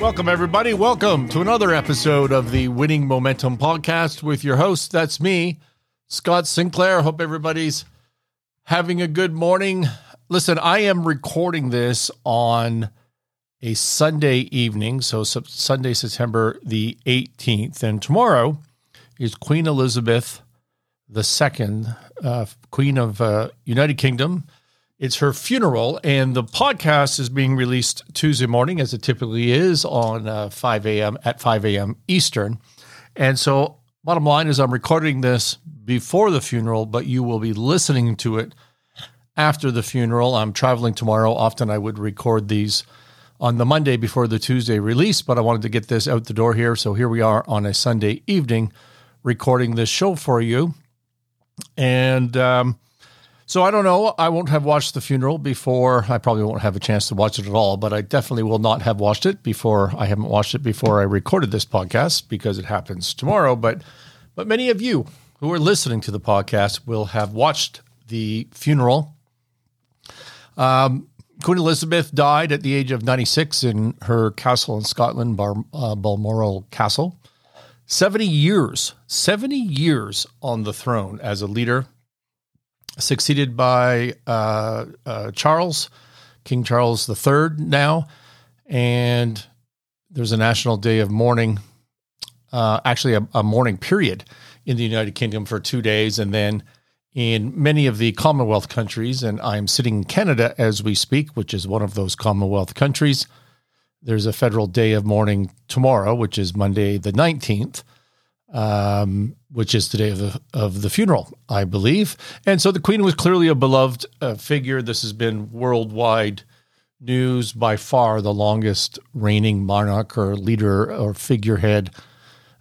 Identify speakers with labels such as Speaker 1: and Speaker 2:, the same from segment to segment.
Speaker 1: Welcome, everybody. Welcome to another episode of the Winning Momentum podcast with your host. That's me, Scott Sinclair. Hope everybody's having a good morning. Listen, I am recording this on a Sunday evening, so Sunday, September the 18th. And tomorrow is Queen Elizabeth II, uh, Queen of uh, United Kingdom it's her funeral, and the podcast is being released Tuesday morning, as it typically is on uh, 5 a.m. at 5 a.m. Eastern. And so, bottom line is, I'm recording this before the funeral, but you will be listening to it after the funeral. I'm traveling tomorrow. Often I would record these on the Monday before the Tuesday release, but I wanted to get this out the door here. So here we are on a Sunday evening recording this show for you. And, um, so I don't know. I won't have watched the funeral before. I probably won't have a chance to watch it at all, but I definitely will not have watched it before. I haven't watched it before I recorded this podcast because it happens tomorrow. But but many of you who are listening to the podcast will have watched the funeral. Um, Queen Elizabeth died at the age of 96 in her castle in Scotland, Bar, uh, Balmoral Castle. 70 years, 70 years on the throne as a leader succeeded by uh, uh, Charles, King Charles III now. And there's a national day of mourning, uh, actually, a, a mourning period in the United Kingdom for two days. And then in many of the Commonwealth countries, and I'm sitting in Canada as we speak, which is one of those Commonwealth countries. There's a federal day of mourning tomorrow, which is Monday the 19th um, which is the day of the, of the funeral, I believe. And so the Queen was clearly a beloved uh, figure. This has been worldwide news, by far the longest reigning monarch or leader or figurehead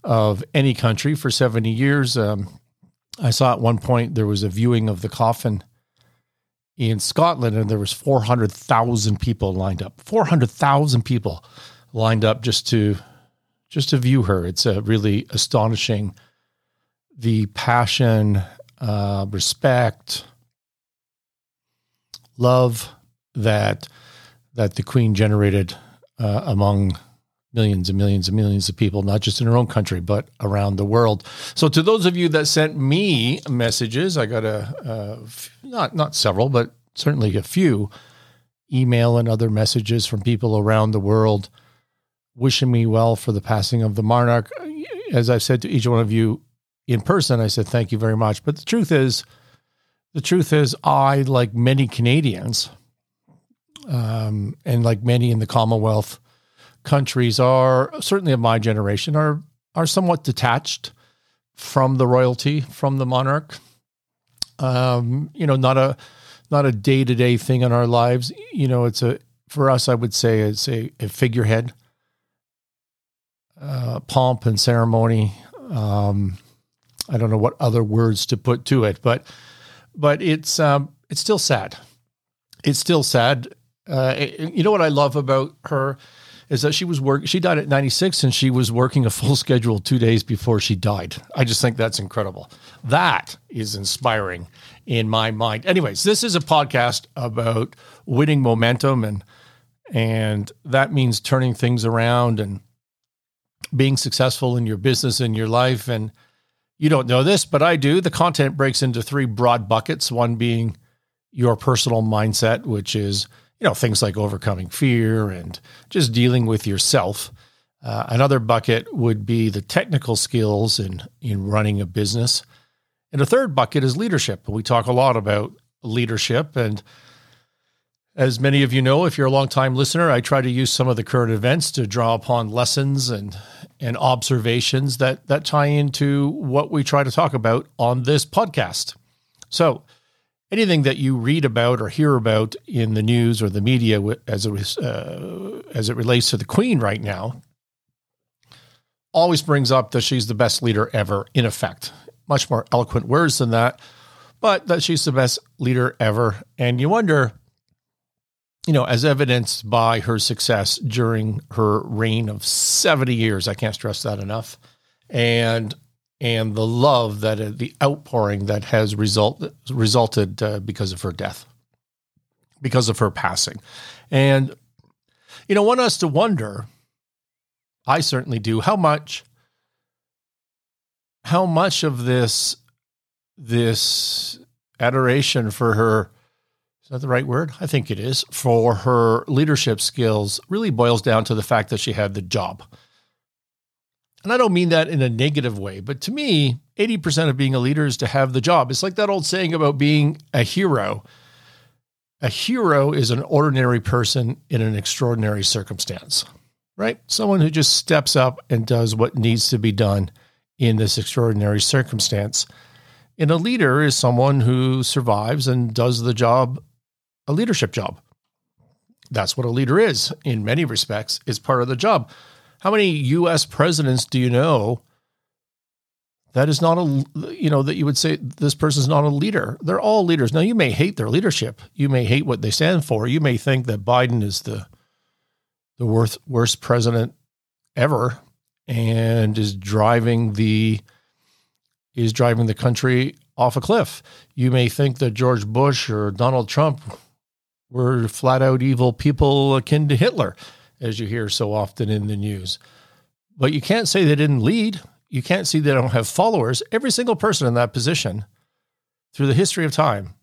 Speaker 1: of any country for 70 years. Um, I saw at one point there was a viewing of the coffin in Scotland, and there was 400,000 people lined up. 400,000 people lined up just to just to view her. It's a really astonishing the passion, uh, respect, love that that the Queen generated uh, among millions and millions and millions of people, not just in her own country, but around the world. So, to those of you that sent me messages, I got a, not not several, but certainly a few email and other messages from people around the world wishing me well for the passing of the monarch. As I've said to each one of you in person, I said thank you very much. But the truth is, the truth is, I, like many Canadians, um, and like many in the Commonwealth countries, are certainly of my generation, are are somewhat detached from the royalty, from the monarch. Um, you know, not a not a day to day thing in our lives. You know, it's a for us, I would say it's a, a figurehead uh, pomp and ceremony. Um, I don't know what other words to put to it, but but it's um, it's still sad. It's still sad. Uh, you know what I love about her is that she was work. She died at 96, and she was working a full schedule two days before she died. I just think that's incredible. That is inspiring in my mind. Anyways, this is a podcast about winning momentum, and and that means turning things around and being successful in your business and your life. And you don't know this, but I do. The content breaks into three broad buckets one being your personal mindset, which is, you know, things like overcoming fear and just dealing with yourself. Uh, another bucket would be the technical skills in, in running a business. And a third bucket is leadership. We talk a lot about leadership and as many of you know, if you're a long-time listener, I try to use some of the current events to draw upon lessons and and observations that that tie into what we try to talk about on this podcast. So, anything that you read about or hear about in the news or the media as it uh, as it relates to the Queen right now, always brings up that she's the best leader ever. In effect, much more eloquent words than that, but that she's the best leader ever. And you wonder you know, as evidenced by her success during her reign of 70 years. I can't stress that enough. And and the love that uh, the outpouring that has result, resulted uh, because of her death, because of her passing. And, you know, want us to wonder I certainly do. How much how much of this this adoration for her is that the right word? I think it is for her leadership skills really boils down to the fact that she had the job. And I don't mean that in a negative way, but to me, 80% of being a leader is to have the job. It's like that old saying about being a hero. A hero is an ordinary person in an extraordinary circumstance, right? Someone who just steps up and does what needs to be done in this extraordinary circumstance. And a leader is someone who survives and does the job, a leadership job. That's what a leader is in many respects, is part of the job. How many US presidents do you know that is not a you know that you would say this person's not a leader they're all leaders now you may hate their leadership you may hate what they stand for you may think that biden is the the worst worst president ever and is driving the is driving the country off a cliff. You may think that George Bush or Donald Trump were flat out evil people akin to Hitler, as you hear so often in the news. But you can't say they didn't lead. You can't see they don't have followers. Every single person in that position through the history of time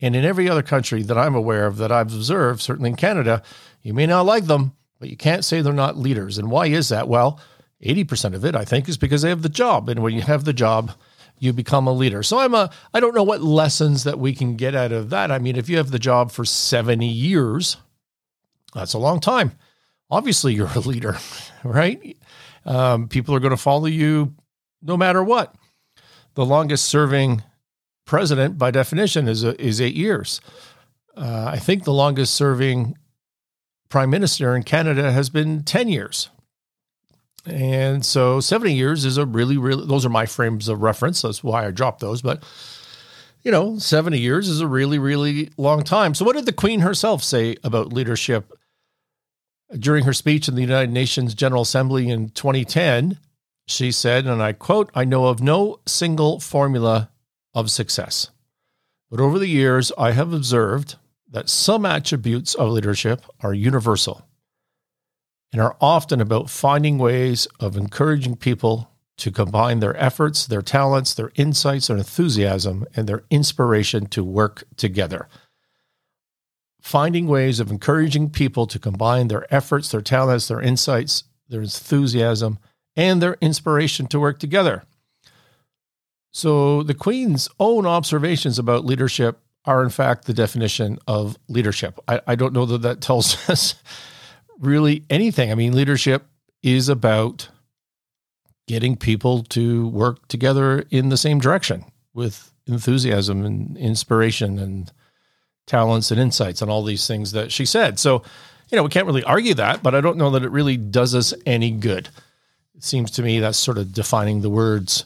Speaker 1: and in every other country that I'm aware of that I've observed, certainly in Canada, you may not like them, but you can't say they're not leaders. And why is that? Well, 80% of it, I think, is because they have the job. And when you have the job, you become a leader. So I'm a I don't know what lessons that we can get out of that. I mean, if you have the job for 70 years, that's a long time. Obviously, you're a leader, right? Um, people are going to follow you no matter what. The longest serving president, by definition, is is eight years. Uh, I think the longest serving prime minister in Canada has been 10 years. And so 70 years is a really, really, those are my frames of reference. That's why I dropped those. But, you know, 70 years is a really, really long time. So, what did the Queen herself say about leadership during her speech in the United Nations General Assembly in 2010? She said, and I quote, I know of no single formula of success. But over the years, I have observed that some attributes of leadership are universal and are often about finding ways of encouraging people to combine their efforts, their talents, their insights, their enthusiasm, and their inspiration to work together. Finding ways of encouraging people to combine their efforts, their talents, their insights, their enthusiasm, and their inspiration to work together. So, the Queen's own observations about leadership are, in fact, the definition of leadership. I, I don't know that that tells us really anything. I mean, leadership is about getting people to work together in the same direction with enthusiasm and inspiration and talents and insights and all these things that she said. So, you know, we can't really argue that, but I don't know that it really does us any good. It seems to me that's sort of defining the words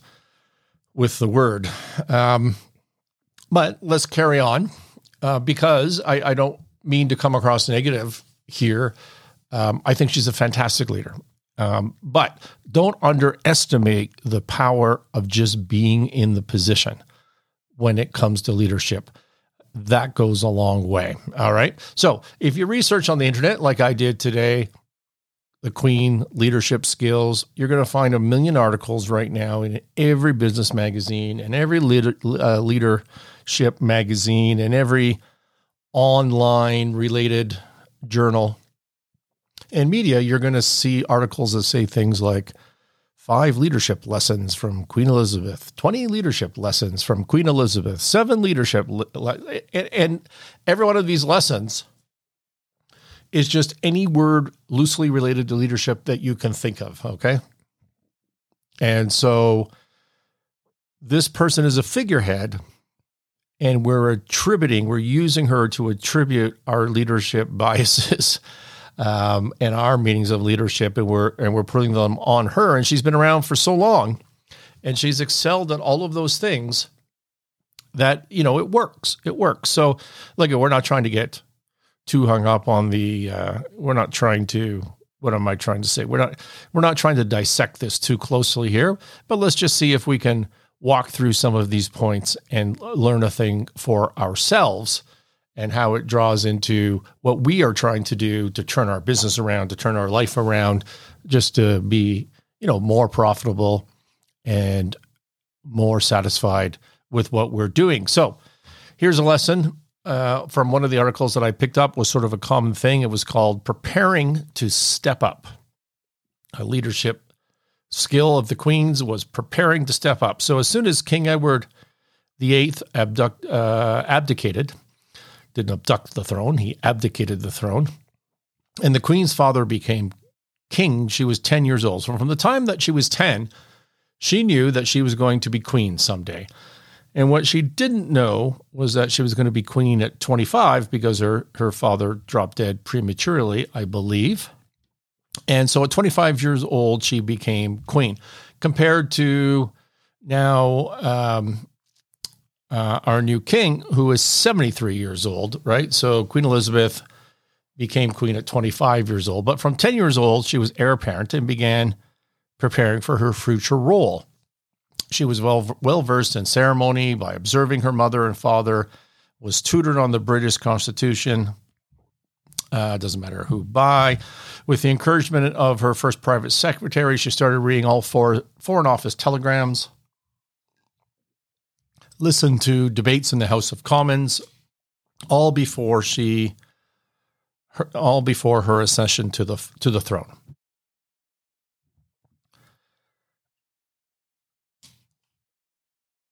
Speaker 1: with the word. Um, but let's carry on uh, because I, I don't mean to come across negative here. Um, I think she's a fantastic leader. Um, but don't underestimate the power of just being in the position when it comes to leadership. That goes a long way. All right. So if you research on the internet, like I did today, the Queen leadership skills, you're going to find a million articles right now in every business magazine and every leader, uh, leadership magazine and every online related journal and media, you're going to see articles that say things like five leadership lessons from Queen Elizabeth, 20 leadership lessons from Queen Elizabeth, seven leadership, le- and, and every one of these lessons is just any word loosely related to leadership that you can think of. Okay. And so this person is a figurehead and we're attributing, we're using her to attribute our leadership biases um, and our meetings of leadership, and we're and we're putting them on her. And she's been around for so long, and she's excelled at all of those things that you know it works. It works. So, look, we're not trying to get too hung up on the. Uh, we're not trying to. What am I trying to say? We're not. We're not trying to dissect this too closely here. But let's just see if we can walk through some of these points and learn a thing for ourselves and how it draws into what we are trying to do to turn our business around, to turn our life around, just to be, you know, more profitable and more satisfied with what we're doing. So, here's a lesson uh, from one of the articles that I picked up was sort of a common thing. It was called "Preparing to Step Up." A leadership skill of the Queen's was preparing to step up. So as soon as King Edward VIII abduct, uh, abdicated, didn't abduct the throne, he abdicated the throne, and the Queen's father became king. She was ten years old. So from the time that she was ten, she knew that she was going to be queen someday. And what she didn't know was that she was going to be queen at 25 because her, her father dropped dead prematurely, I believe. And so at 25 years old, she became queen. Compared to now, um, uh, our new king, who is 73 years old, right? So Queen Elizabeth became queen at 25 years old. But from 10 years old, she was heir apparent and began preparing for her future role. She was well well versed in ceremony by observing her mother and father, was tutored on the British Constitution. Uh, doesn't matter who by. With the encouragement of her first private secretary, she started reading all four Foreign Office telegrams, listened to debates in the House of Commons, all before she, her, all before her accession to the to the throne.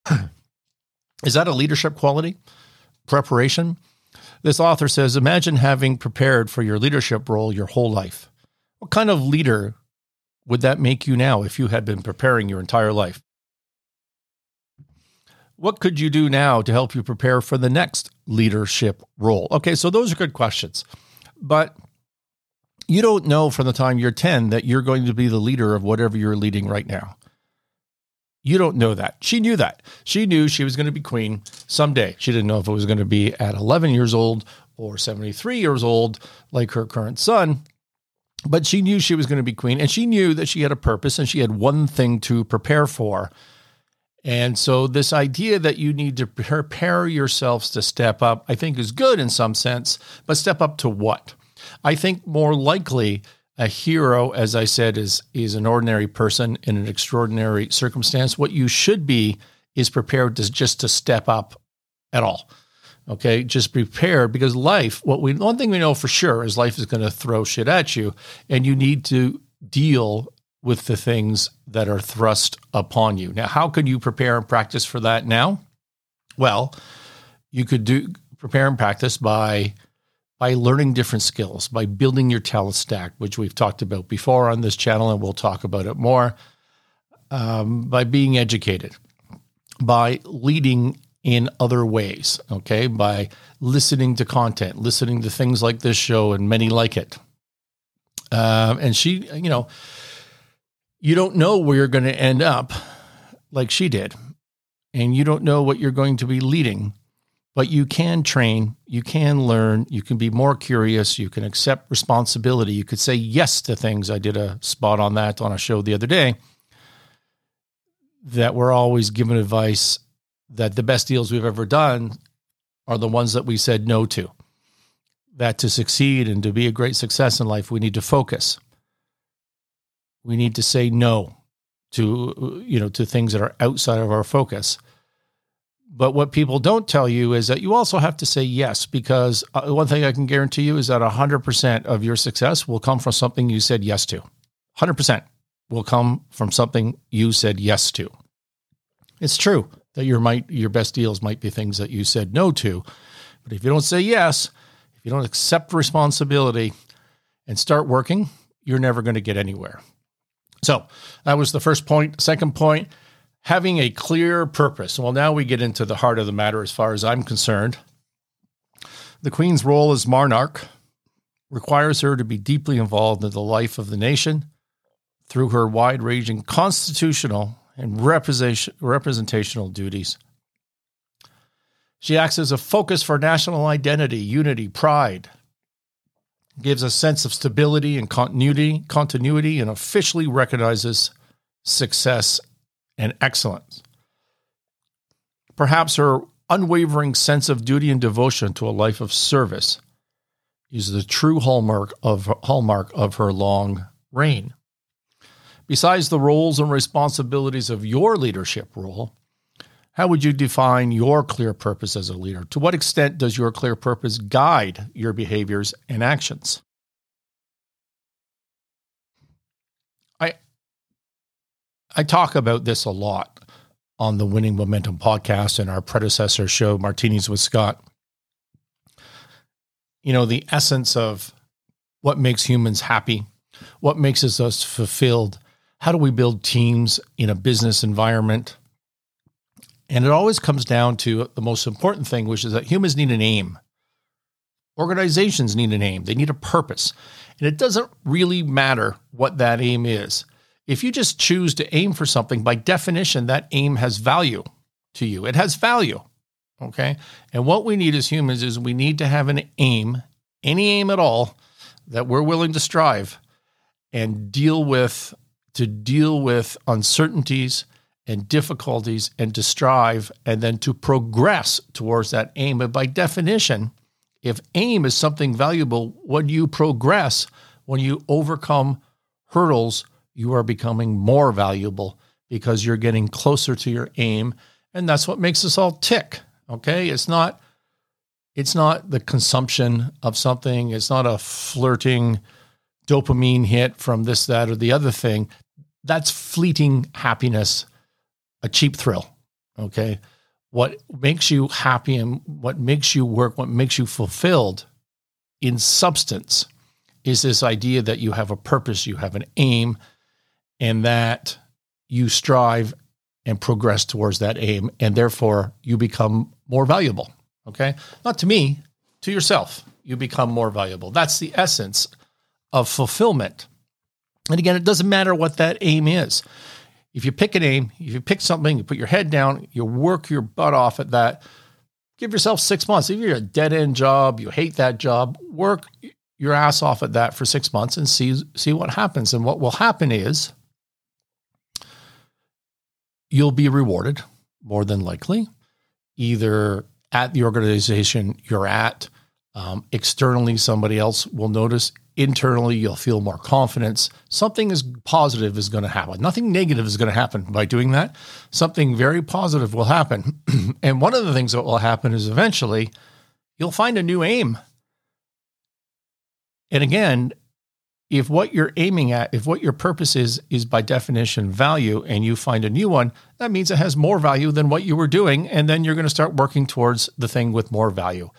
Speaker 1: Is that a leadership quality? Preparation? This author says Imagine having prepared for your leadership role your whole life. What kind of leader would that make you now if you had been preparing your entire life? What could you do now to help you prepare for the next leadership role? Okay, so those are good questions. But you don't know from the time you're 10 that you're going to be the leader of whatever you're leading right now. You don't know that. She knew that. She knew she was going to be queen someday. She didn't know if it was going to be at 11 years old or 73 years old, like her current son. But she knew she was going to be queen and she knew that she had a purpose and she had one thing to prepare for. And so, this idea that you need to prepare yourselves to step up, I think, is good in some sense, but step up to what? I think more likely a hero, as I said, is is an ordinary person in an extraordinary circumstance. What you should be is prepared to just to step up at all. Okay, just prepare because life. What we one thing we know for sure is life is going to throw shit at you, and you need to deal with the things that are thrust upon you. Now, how can you prepare and practice for that now? Well, you could do prepare and practice by by learning different skills, by building your talent stack, which we've talked about before on this channel, and we'll talk about it more, um, by being educated, by leading in other ways, okay, by listening to content, listening to things like this show and many like it. Um, and she, you know, you don't know where you're going to end up like she did, and you don't know what you're going to be leading but you can train, you can learn, you can be more curious, you can accept responsibility, you could say yes to things. I did a spot on that on a show the other day that we're always given advice that the best deals we've ever done are the ones that we said no to. That to succeed and to be a great success in life, we need to focus. We need to say no to you know to things that are outside of our focus but what people don't tell you is that you also have to say yes, because uh, one thing I can guarantee you is that 100% of your success will come from something you said yes to. 100% will come from something you said yes to. It's true that your might your best deals might be things that you said no to, but if you don't say yes, if you don't accept responsibility and start working, you're never going to get anywhere. So, that was the first point. Second point, having a clear purpose. Well, now we get into the heart of the matter as far as I'm concerned. The Queen's role as monarch requires her to be deeply involved in the life of the nation through her wide ranging constitutional and representational duties. She acts as a focus for national identity, unity, pride, gives a sense of stability and continuity, continuity and officially recognizes success and excellence. Perhaps her unwavering sense of duty and devotion to a life of service is the true hallmark of hallmark of her long reign. Besides the roles and responsibilities of your leadership role, how would you define your clear purpose as a leader? To what extent does your clear purpose guide your behaviors and actions? I I talk about this a lot on the Winning Momentum podcast and our predecessor show Martinis with Scott. You know, the essence of what makes humans happy, what makes us fulfilled, how do we build teams in a business environment? And it always comes down to the most important thing, which is that humans need an aim. Organizations need an aim, they need a purpose. And it doesn't really matter what that aim is. If you just choose to aim for something, by definition, that aim has value to you. It has value. Okay. And what we need as humans is we need to have an aim, any aim at all, that we're willing to strive and deal with to deal with uncertainties and difficulties and to strive and then to progress towards that aim. But by definition, if aim is something valuable, when you progress, when you overcome hurdles, you are becoming more valuable because you're getting closer to your aim. And that's what makes us all tick. Okay. It's not it's not the consumption of something, it's not a flirting dopamine hit from this, that, or the other thing that's fleeting happiness, a cheap thrill. Okay. What makes you happy and what makes you work, what makes you fulfilled in substance is this idea that you have a purpose, you have an aim, and that you strive and progress towards that aim. And therefore, you become more valuable. Okay. Not to me, to yourself. You become more valuable. That's the essence of fulfillment. And again, it doesn't matter what that aim is. If you pick an aim, if you pick something, you put your head down, you work your butt off at that, give yourself six months. If you're a dead end job, you hate that job, work your ass off at that for six months and see, see what happens. And what will happen is you'll be rewarded more than likely, either at the organization you're at, um, externally, somebody else will notice internally you'll feel more confidence. Something is positive is going to happen. Nothing negative is going to happen by doing that. Something very positive will happen. And one of the things that will happen is eventually you'll find a new aim. And again if what you're aiming at if what your purpose is is by definition value and you find a new one that means it has more value than what you were doing and then you're going to start working towards the thing with more value.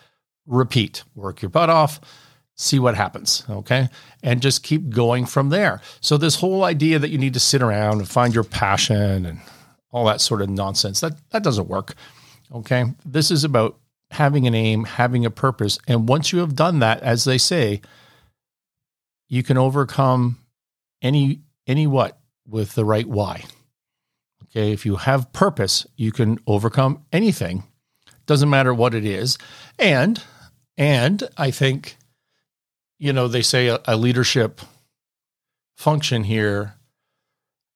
Speaker 1: Repeat. Work your butt off see what happens. Okay. And just keep going from there. So, this whole idea that you need to sit around and find your passion and all that sort of nonsense, that, that doesn't work. Okay. This is about having an aim, having a purpose. And once you have done that, as they say, you can overcome any, any what with the right why. Okay. If you have purpose, you can overcome anything. Doesn't matter what it is. And, and I think you know, they say a, a leadership function here,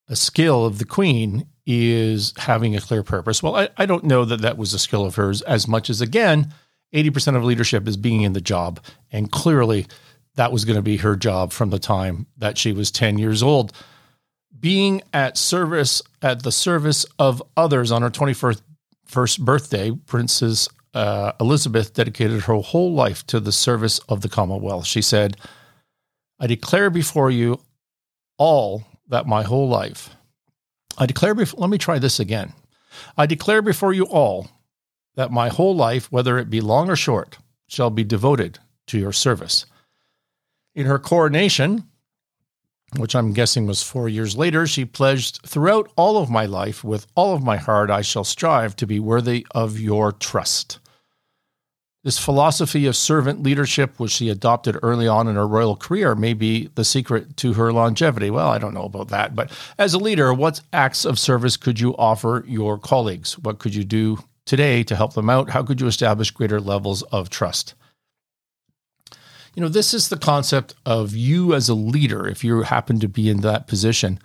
Speaker 1: a skill of the queen is having a clear purpose. Well, I, I don't know that that was a skill of hers as much as, again, 80% of leadership is being in the job. And clearly, that was going to be her job from the time that she was 10 years old. Being at service, at the service of others on her 21st first birthday, Princess uh, Elizabeth dedicated her whole life to the service of the Commonwealth. She said, I declare before you all that my whole life, I declare let me try this again. I declare before you all that my whole life, whether it be long or short, shall be devoted to your service. In her coronation, which I'm guessing was four years later, she pledged, Throughout all of my life, with all of my heart, I shall strive to be worthy of your trust. This philosophy of servant leadership, which she adopted early on in her royal career, may be the secret to her longevity. Well, I don't know about that, but as a leader, what acts of service could you offer your colleagues? What could you do today to help them out? How could you establish greater levels of trust? You know, this is the concept of you as a leader, if you happen to be in that position.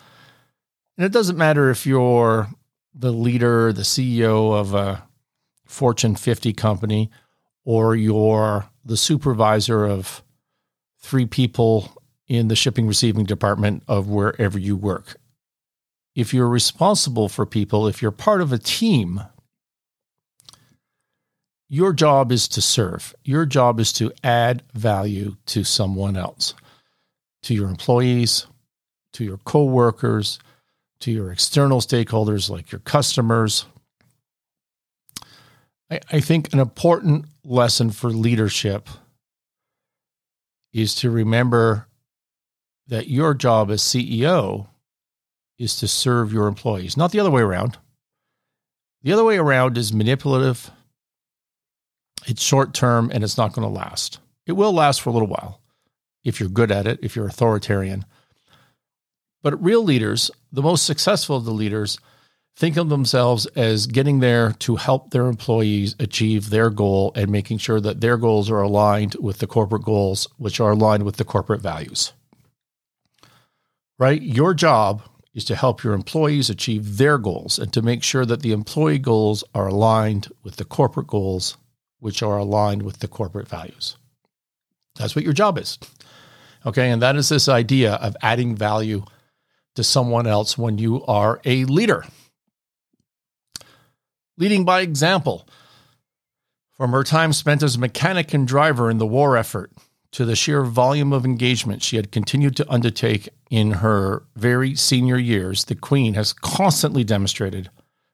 Speaker 1: And it doesn't matter if you're the leader, the CEO of a Fortune 50 company or you're the supervisor of three people in the shipping receiving department of wherever you work. If you're responsible for people, if you're part of a team, your job is to serve. Your job is to add value to someone else, to your employees, to your coworkers, to your external stakeholders like your customers. I, I think an important lesson for leadership is to remember that your job as CEO is to serve your employees, not the other way around. The other way around is manipulative, it's short term, and it's not going to last. It will last for a little while if you're good at it, if you're authoritarian. But real leaders, the most successful of the leaders, think of themselves as getting there to help their employees achieve their goal and making sure that their goals are aligned with the corporate goals, which are aligned with the corporate values. Right? Your job is to help your employees achieve their goals and to make sure that the employee goals are aligned with the corporate goals, which are aligned with the corporate values. That's what your job is. Okay. And that is this idea of adding value to someone else when you are a leader. Leading by example. From her time spent as mechanic and driver in the war effort to the sheer volume of engagement she had continued to undertake in her very senior years, the Queen has constantly demonstrated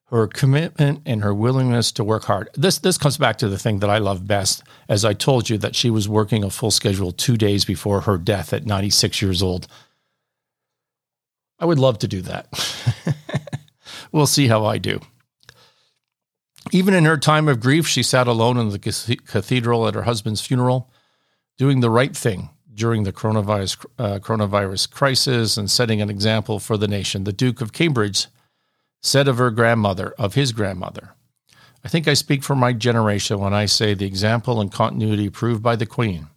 Speaker 1: her commitment and her willingness to work hard. This this comes back to the thing that I love best, as I told you that she was working a full schedule two days before her death at 96 years old. I would love to do that. we'll see how I do. Even in her time of grief, she sat alone in the cathedral at her husband's funeral, doing the right thing during the coronavirus, uh, coronavirus crisis and setting an example for the nation. The Duke of Cambridge said of her grandmother, of his grandmother, I think I speak for my generation when I say the example and continuity proved by the Queen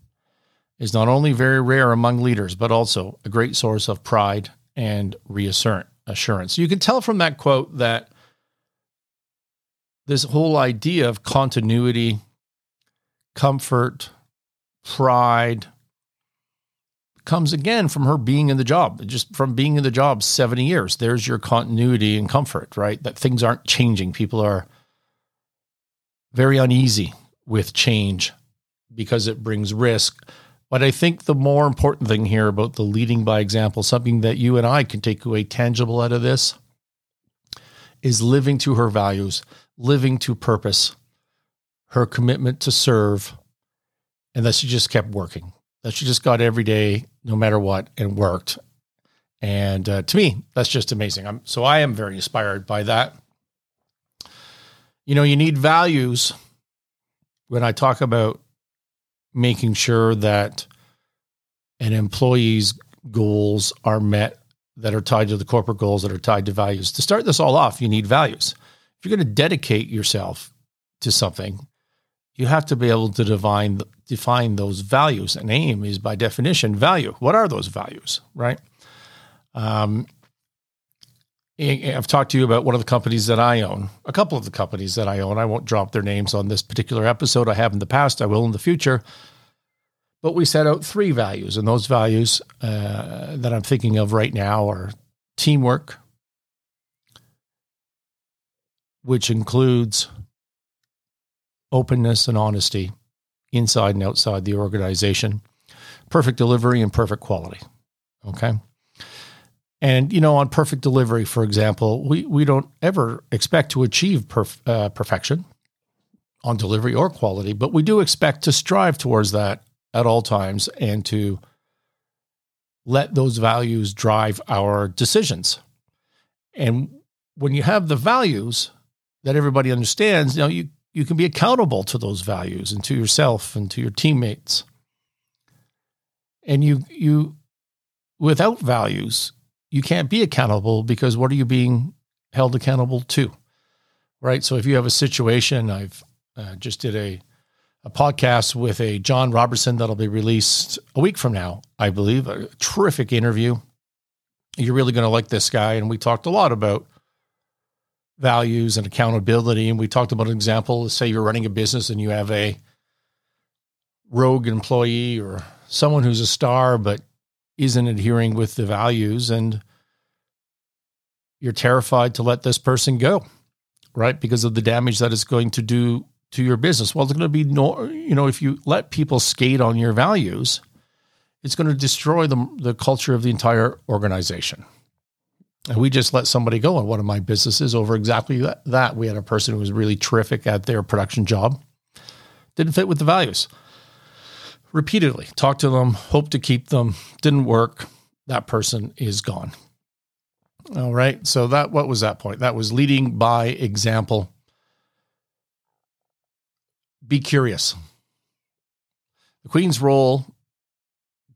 Speaker 1: is not only very rare among leaders, but also a great source of pride and reassurance. You can tell from that quote that this whole idea of continuity, comfort, pride comes again from her being in the job, just from being in the job 70 years. There's your continuity and comfort, right? That things aren't changing. People are very uneasy with change because it brings risk. But I think the more important thing here about the leading by example, something that you and I can take away tangible out of this, is living to her values, living to purpose, her commitment to serve, and that she just kept working, that she just got every day, no matter what, and worked. And uh, to me, that's just amazing. I'm, so I am very inspired by that. You know, you need values. When I talk about making sure that an employee's goals are met that are tied to the corporate goals that are tied to values. To start this all off, you need values if you're going to dedicate yourself to something, you have to be able to define define those values. And aim is by definition value. What are those values, right? Um, I've talked to you about one of the companies that I own, a couple of the companies that I own. I won't drop their names on this particular episode. I have in the past, I will in the future. But we set out three values, and those values uh, that I'm thinking of right now are teamwork, which includes openness and honesty inside and outside the organization, perfect delivery and perfect quality. Okay. And, you know, on perfect delivery, for example, we, we don't ever expect to achieve perf- uh, perfection on delivery or quality, but we do expect to strive towards that at all times and to let those values drive our decisions. And when you have the values, that everybody understands, you know, you, you can be accountable to those values and to yourself and to your teammates. And you you without values, you can't be accountable because what are you being held accountable to? Right? So if you have a situation, I've uh, just did a a podcast with a John Robertson that'll be released a week from now, I believe. A terrific interview. You're really going to like this guy and we talked a lot about values and accountability. And we talked about an example. Say you're running a business and you have a rogue employee or someone who's a star but isn't adhering with the values and you're terrified to let this person go right because of the damage that it's going to do to your business well it's going to be no you know if you let people skate on your values it's going to destroy the, the culture of the entire organization and we just let somebody go in one of my businesses over exactly that, that we had a person who was really terrific at their production job didn't fit with the values repeatedly. talked to them, hoped to keep them, didn't work. That person is gone. All right. So that what was that point? That was leading by example. Be curious. The queen's role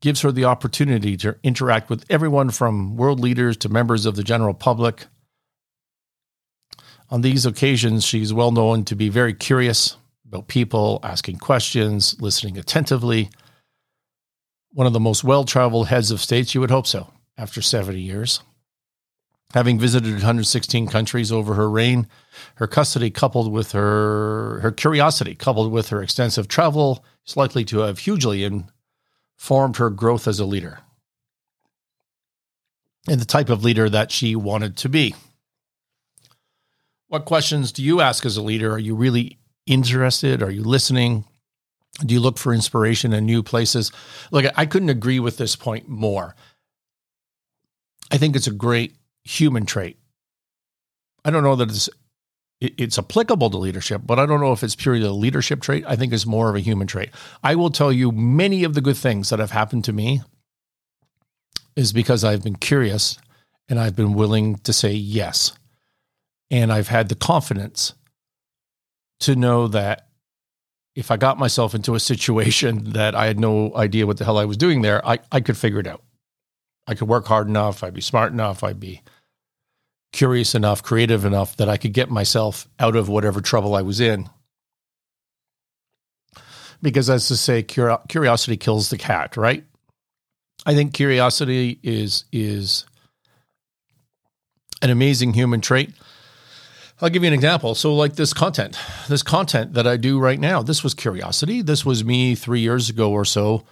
Speaker 1: gives her the opportunity to interact with everyone from world leaders to members of the general public. On these occasions, she's well known to be very curious, about people, asking questions, listening attentively. One of the most well traveled heads of states, you would hope so, after 70 years. Having visited 116 countries over her reign, her custody coupled with her, her curiosity, coupled with her extensive travel, is likely to have hugely informed her growth as a leader and the type of leader that she wanted to be. What questions do you ask as a leader? Are you really interested? Are you listening? Do you look for inspiration in new places? Look, I couldn't agree with this point more. I think it's a great human trait. I don't know that it's it's applicable to leadership, but I don't know if it's purely a leadership trait. I think it's more of a human trait. I will tell you many of the good things that have happened to me is because I've been curious and I've been willing to say yes. And I've had the confidence to know that if I got myself into a situation that I had no idea what the hell I was doing there, I, I could figure it out. I could work hard enough, I'd be smart enough, I'd be curious enough, creative enough that I could get myself out of whatever trouble I was in. Because, as to say, curiosity kills the cat, right? I think curiosity is is an amazing human trait. I'll give you an example. So, like this content, this content that I do right now, this was curiosity. This was me three years ago or so,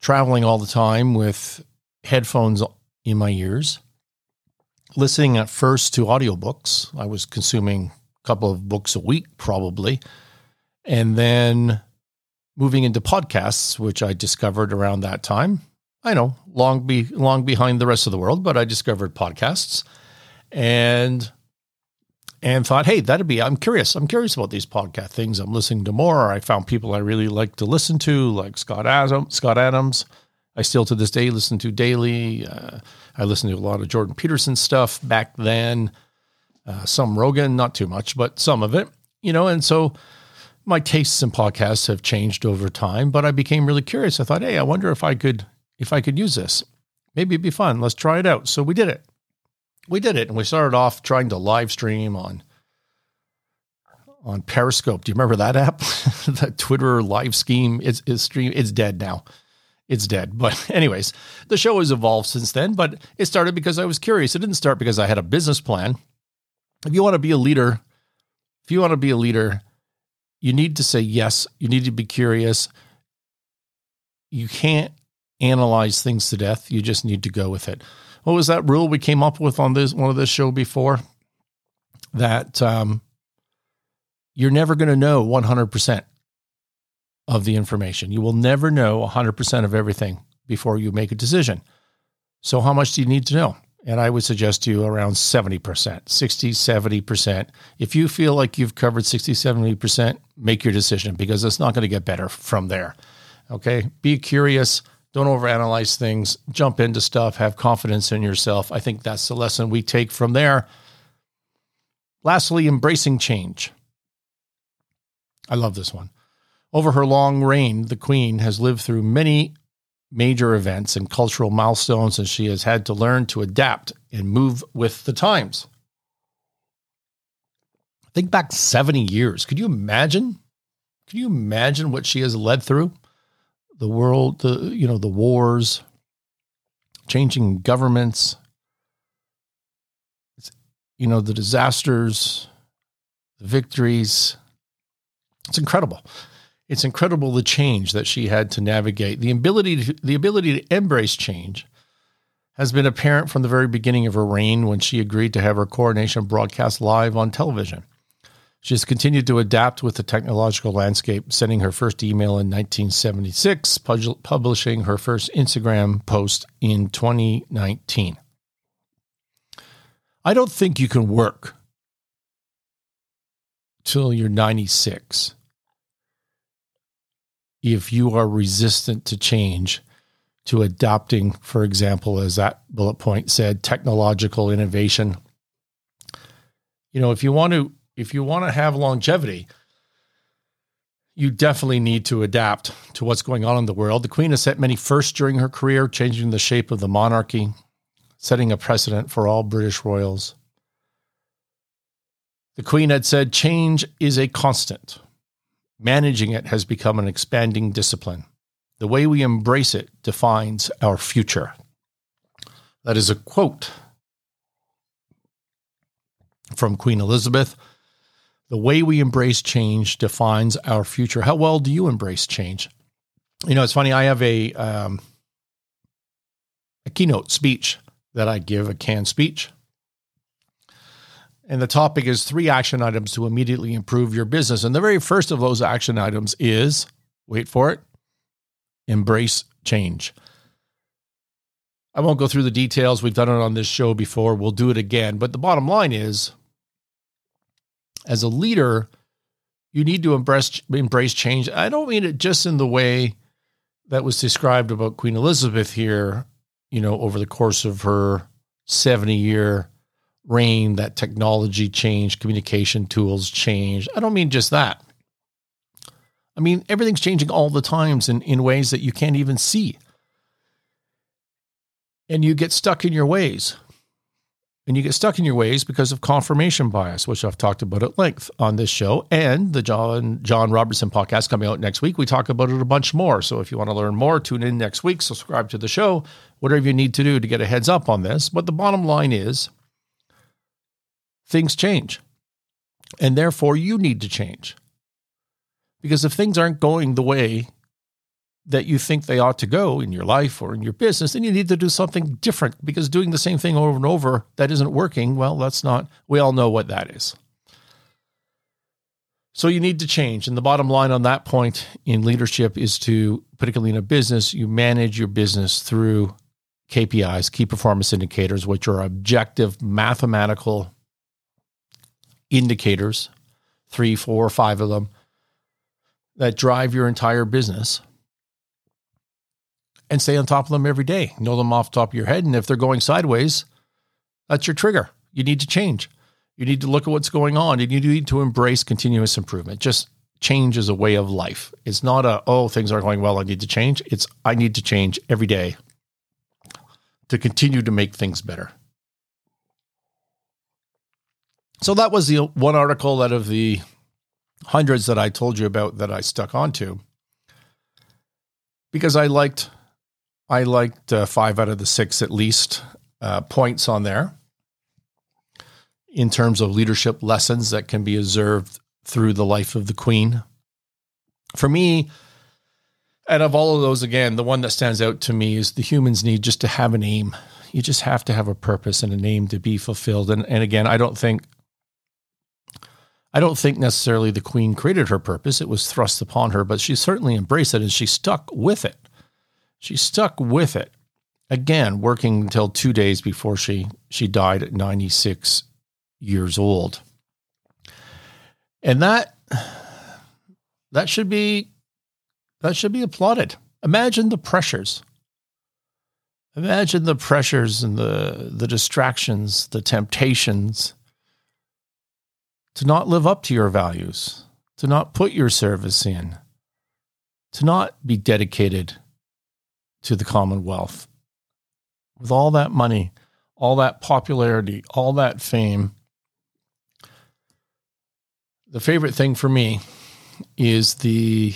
Speaker 1: traveling all the time with headphones in my ears, listening at first to audiobooks. I was consuming a couple of books a week, probably. And then moving into podcasts, which I discovered around that time. I know, long be long behind the rest of the world, but I discovered podcasts. And and thought, hey, that'd be, I'm curious. I'm curious about these podcast things. I'm listening to more. I found people I really like to listen to, like Scott Adams. Scott Adams. I still to this day listen to daily. Uh, I listened to a lot of Jordan Peterson stuff back then. Uh, some Rogan, not too much, but some of it, you know. And so my tastes in podcasts have changed over time. But I became really curious. I thought, hey, I wonder if I could if I could use this. Maybe it'd be fun. Let's try it out. So we did it we did it, and we started off trying to live stream on on Periscope. Do you remember that app? that Twitter live scheme is is stream. It's dead now. It's dead. But anyways, the show has evolved since then. But it started because I was curious. It didn't start because I had a business plan. If you want to be a leader, if you want to be a leader, you need to say yes. You need to be curious. You can't analyze things to death. You just need to go with it what was that rule we came up with on this one of this show before? That um, you're never going to know 100% of the information. You will never know 100% of everything before you make a decision. So, how much do you need to know? And I would suggest to you around 70%, 60, 70%. If you feel like you've covered 60, 70%, make your decision because it's not going to get better from there. Okay. Be curious don't overanalyze things, jump into stuff, have confidence in yourself. I think that's the lesson we take from there. Lastly, embracing change. I love this one. Over her long reign, the Queen has lived through many major events and cultural milestones, and she has had to learn to adapt and move with the times. Think back 70 years. Could you imagine? Can you imagine what she has led through? the world, the you know, the wars, changing governments. You know, the disasters, the victories. It's incredible. It's incredible the change that she had to navigate. The ability to, the ability to embrace change has been apparent from the very beginning of her reign when she agreed to have her coronation broadcast live on television. She has continued to adapt with the technological landscape, sending her first email in 1976, publishing her first Instagram post in 2019. I don't think you can work till you're 96 if you are resistant to change, to adopting, for example, as that bullet point said, technological innovation. You know, if you want to if you want to have longevity, you definitely need to adapt to what's going on in the world. The Queen has set many firsts during her career, changing the shape of the monarchy, setting a precedent for all British royals. The Queen had said, Change is a constant. Managing it has become an expanding discipline. The way we embrace it defines our future. That is a quote from Queen Elizabeth the way we embrace change defines our future. How well do you embrace change? You know, it's funny. I have a um, a keynote speech that I give, a canned speech, and the topic is three action items to immediately improve your business. And the very first of those action items is wait for it, embrace change. I won't go through the details. We've done it on this show before. We'll do it again. But the bottom line is as a leader, you need to embrace embrace change. I don't mean it just in the way that was described about Queen Elizabeth here, you know, over the course of her 70 year reign, that technology changed, communication tools changed. I don't mean just that. I mean, everything's changing all the times in, in ways that you can't even see. And you get stuck in your ways and you get stuck in your ways because of confirmation bias, which I've talked about at length on this show and the John John Robertson podcast coming out next week. We talk about it a bunch more. So if you want to learn more, tune in next week, subscribe to the show, whatever you need to do to get a heads up on this. But the bottom line is things change. And therefore you need to change. Because if things aren't going the way that you think they ought to go in your life or in your business, then you need to do something different because doing the same thing over and over that isn't working, well, that's not, we all know what that is. So you need to change. And the bottom line on that point in leadership is to, particularly in a business, you manage your business through KPIs, key performance indicators, which are objective mathematical indicators, three, four, five of them, that drive your entire business and stay on top of them every day. Know them off the top of your head. And if they're going sideways, that's your trigger. You need to change. You need to look at what's going on and you need to embrace continuous improvement. Just change is a way of life. It's not a, oh, things aren't going well. I need to change. It's, I need to change every day to continue to make things better. So that was the one article out of the hundreds that I told you about that I stuck onto because I liked I liked uh, five out of the six at least uh, points on there in terms of leadership lessons that can be observed through the life of the queen. For me, out of all of those, again, the one that stands out to me is the humans need just to have an aim. You just have to have a purpose and an aim to be fulfilled. And, and again, I don't think I don't think necessarily the queen created her purpose. It was thrust upon her, but she certainly embraced it and she stuck with it. She stuck with it. Again, working until two days before she she died at 96 years old. And that that should be that should be applauded. Imagine the pressures. Imagine the pressures and the the distractions, the temptations to not live up to your values, to not put your service in, to not be dedicated to the Commonwealth. With all that money, all that popularity, all that fame, the favorite thing for me is the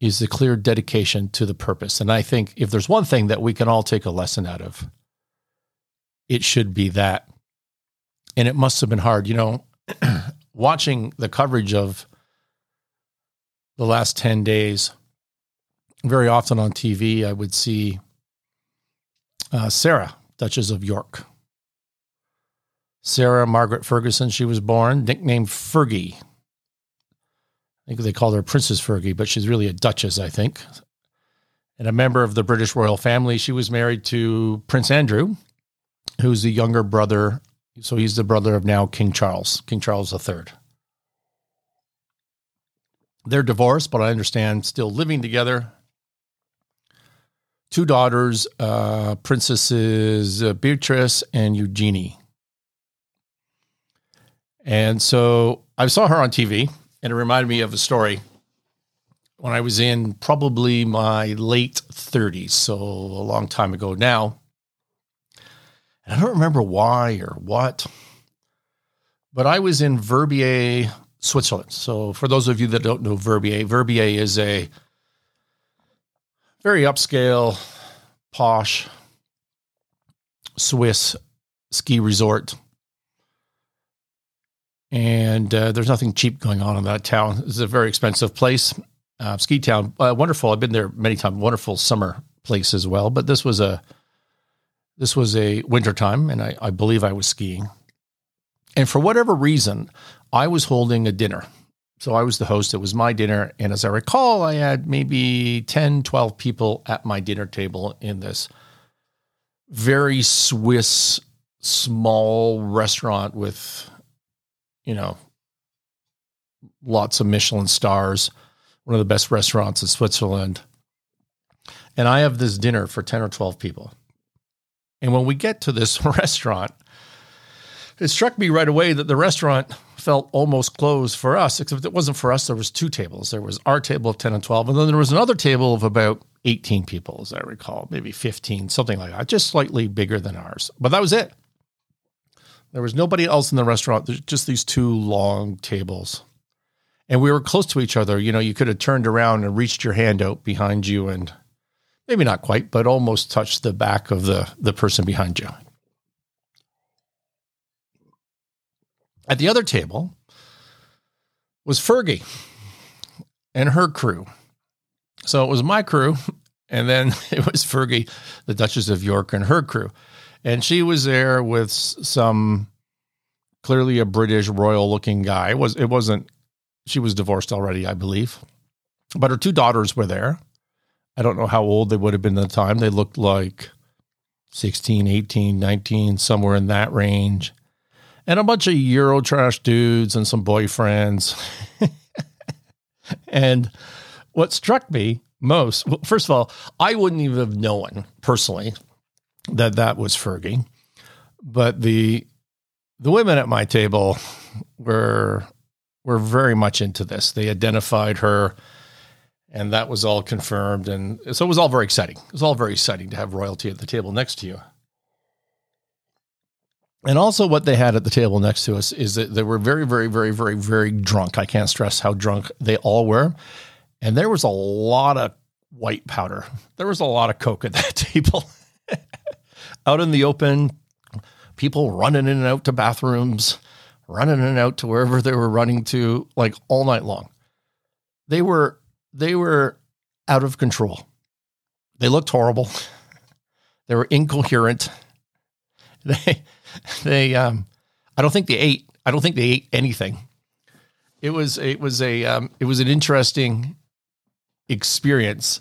Speaker 1: is the clear dedication to the purpose. And I think if there's one thing that we can all take a lesson out of, it should be that and it must have been hard. You know, watching the coverage of the last 10 days, very often on TV, I would see uh, Sarah, Duchess of York. Sarah Margaret Ferguson, she was born, nicknamed Fergie. I think they called her Princess Fergie, but she's really a Duchess, I think. And a member of the British royal family. She was married to Prince Andrew, who's the younger brother. So he's the brother of now King Charles, King Charles III. They're divorced, but I understand still living together. Two daughters, uh, Princesses uh, Beatrice and Eugenie. And so I saw her on TV, and it reminded me of a story when I was in probably my late 30s, so a long time ago now. I don't remember why or what, but I was in Verbier, Switzerland. So, for those of you that don't know Verbier, Verbier is a very upscale, posh Swiss ski resort. And uh, there's nothing cheap going on in that town. It's a very expensive place. Uh, ski town, uh, wonderful. I've been there many times. Wonderful summer place as well. But this was a this was a winter time, and I, I believe I was skiing. And for whatever reason, I was holding a dinner. So I was the host. It was my dinner. And as I recall, I had maybe 10, 12 people at my dinner table in this very Swiss small restaurant with, you know, lots of Michelin stars, one of the best restaurants in Switzerland. And I have this dinner for 10 or 12 people. And when we get to this restaurant, it struck me right away that the restaurant felt almost closed for us, except it wasn't for us. There was two tables. There was our table of 10 and 12, and then there was another table of about 18 people, as I recall, maybe 15, something like that, just slightly bigger than ours. But that was it. There was nobody else in the restaurant, There's just these two long tables. And we were close to each other. You know, you could have turned around and reached your hand out behind you and maybe not quite, but almost touched the back of the, the person behind you. At the other table was Fergie and her crew. So it was my crew, and then it was Fergie, the Duchess of York, and her crew. And she was there with some clearly a British royal looking guy. It was it wasn't she was divorced already, I believe. But her two daughters were there. I don't know how old they would have been at the time. They looked like 16, 18, 19, somewhere in that range and a bunch of Eurotrash dudes and some boyfriends. and what struck me most, well, first of all, I wouldn't even have known personally that that was Fergie, but the the women at my table were were very much into this. They identified her, and that was all confirmed, and so it was all very exciting. It was all very exciting to have royalty at the table next to you. And also, what they had at the table next to us is that they were very, very, very, very, very drunk. I can't stress how drunk they all were. And there was a lot of white powder. There was a lot of coke at that table. out in the open, people running in and out to bathrooms, running in and out to wherever they were running to, like all night long. They were they were out of control. They looked horrible. They were incoherent. They they um, I don't think they ate. I don't think they ate anything. It was it was a um, it was an interesting experience.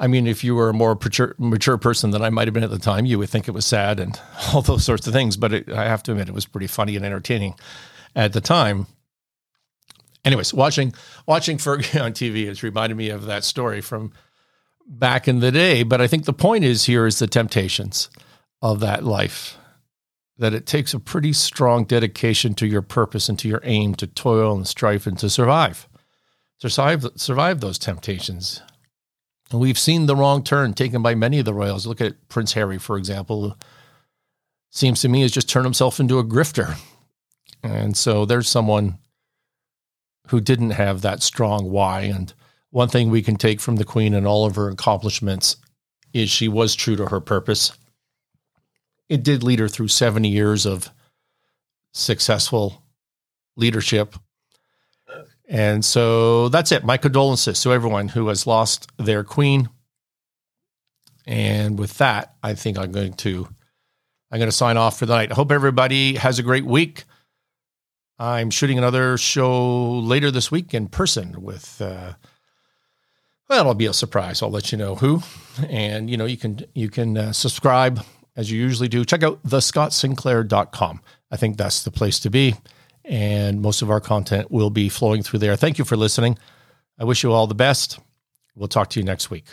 Speaker 1: I mean, if you were a more mature, mature person than I might have been at the time, you would think it was sad and all those sorts of things. But it, I have to admit, it was pretty funny and entertaining at the time. Anyways, watching watching Fergie on TV has reminded me of that story from back in the day. But I think the point is here is the temptations of that life that it takes a pretty strong dedication to your purpose and to your aim to toil and strive and to survive, survive, survive those temptations. And we've seen the wrong turn taken by many of the royals. Look at Prince Harry, for example. Seems to me has just turned himself into a grifter. And so there's someone who didn't have that strong why. And one thing we can take from the Queen and all of her accomplishments is she was true to her purpose it did lead her through 70 years of successful leadership. And so that's it. My condolences to everyone who has lost their queen. And with that, I think I'm going to I'm going to sign off for the night. I hope everybody has a great week. I'm shooting another show later this week in person with uh, well, it'll be a surprise. I'll let you know who. And you know, you can you can uh, subscribe as you usually do. Check out thescottsinclair.com. I think that's the place to be and most of our content will be flowing through there. Thank you for listening. I wish you all the best. We'll talk to you next week.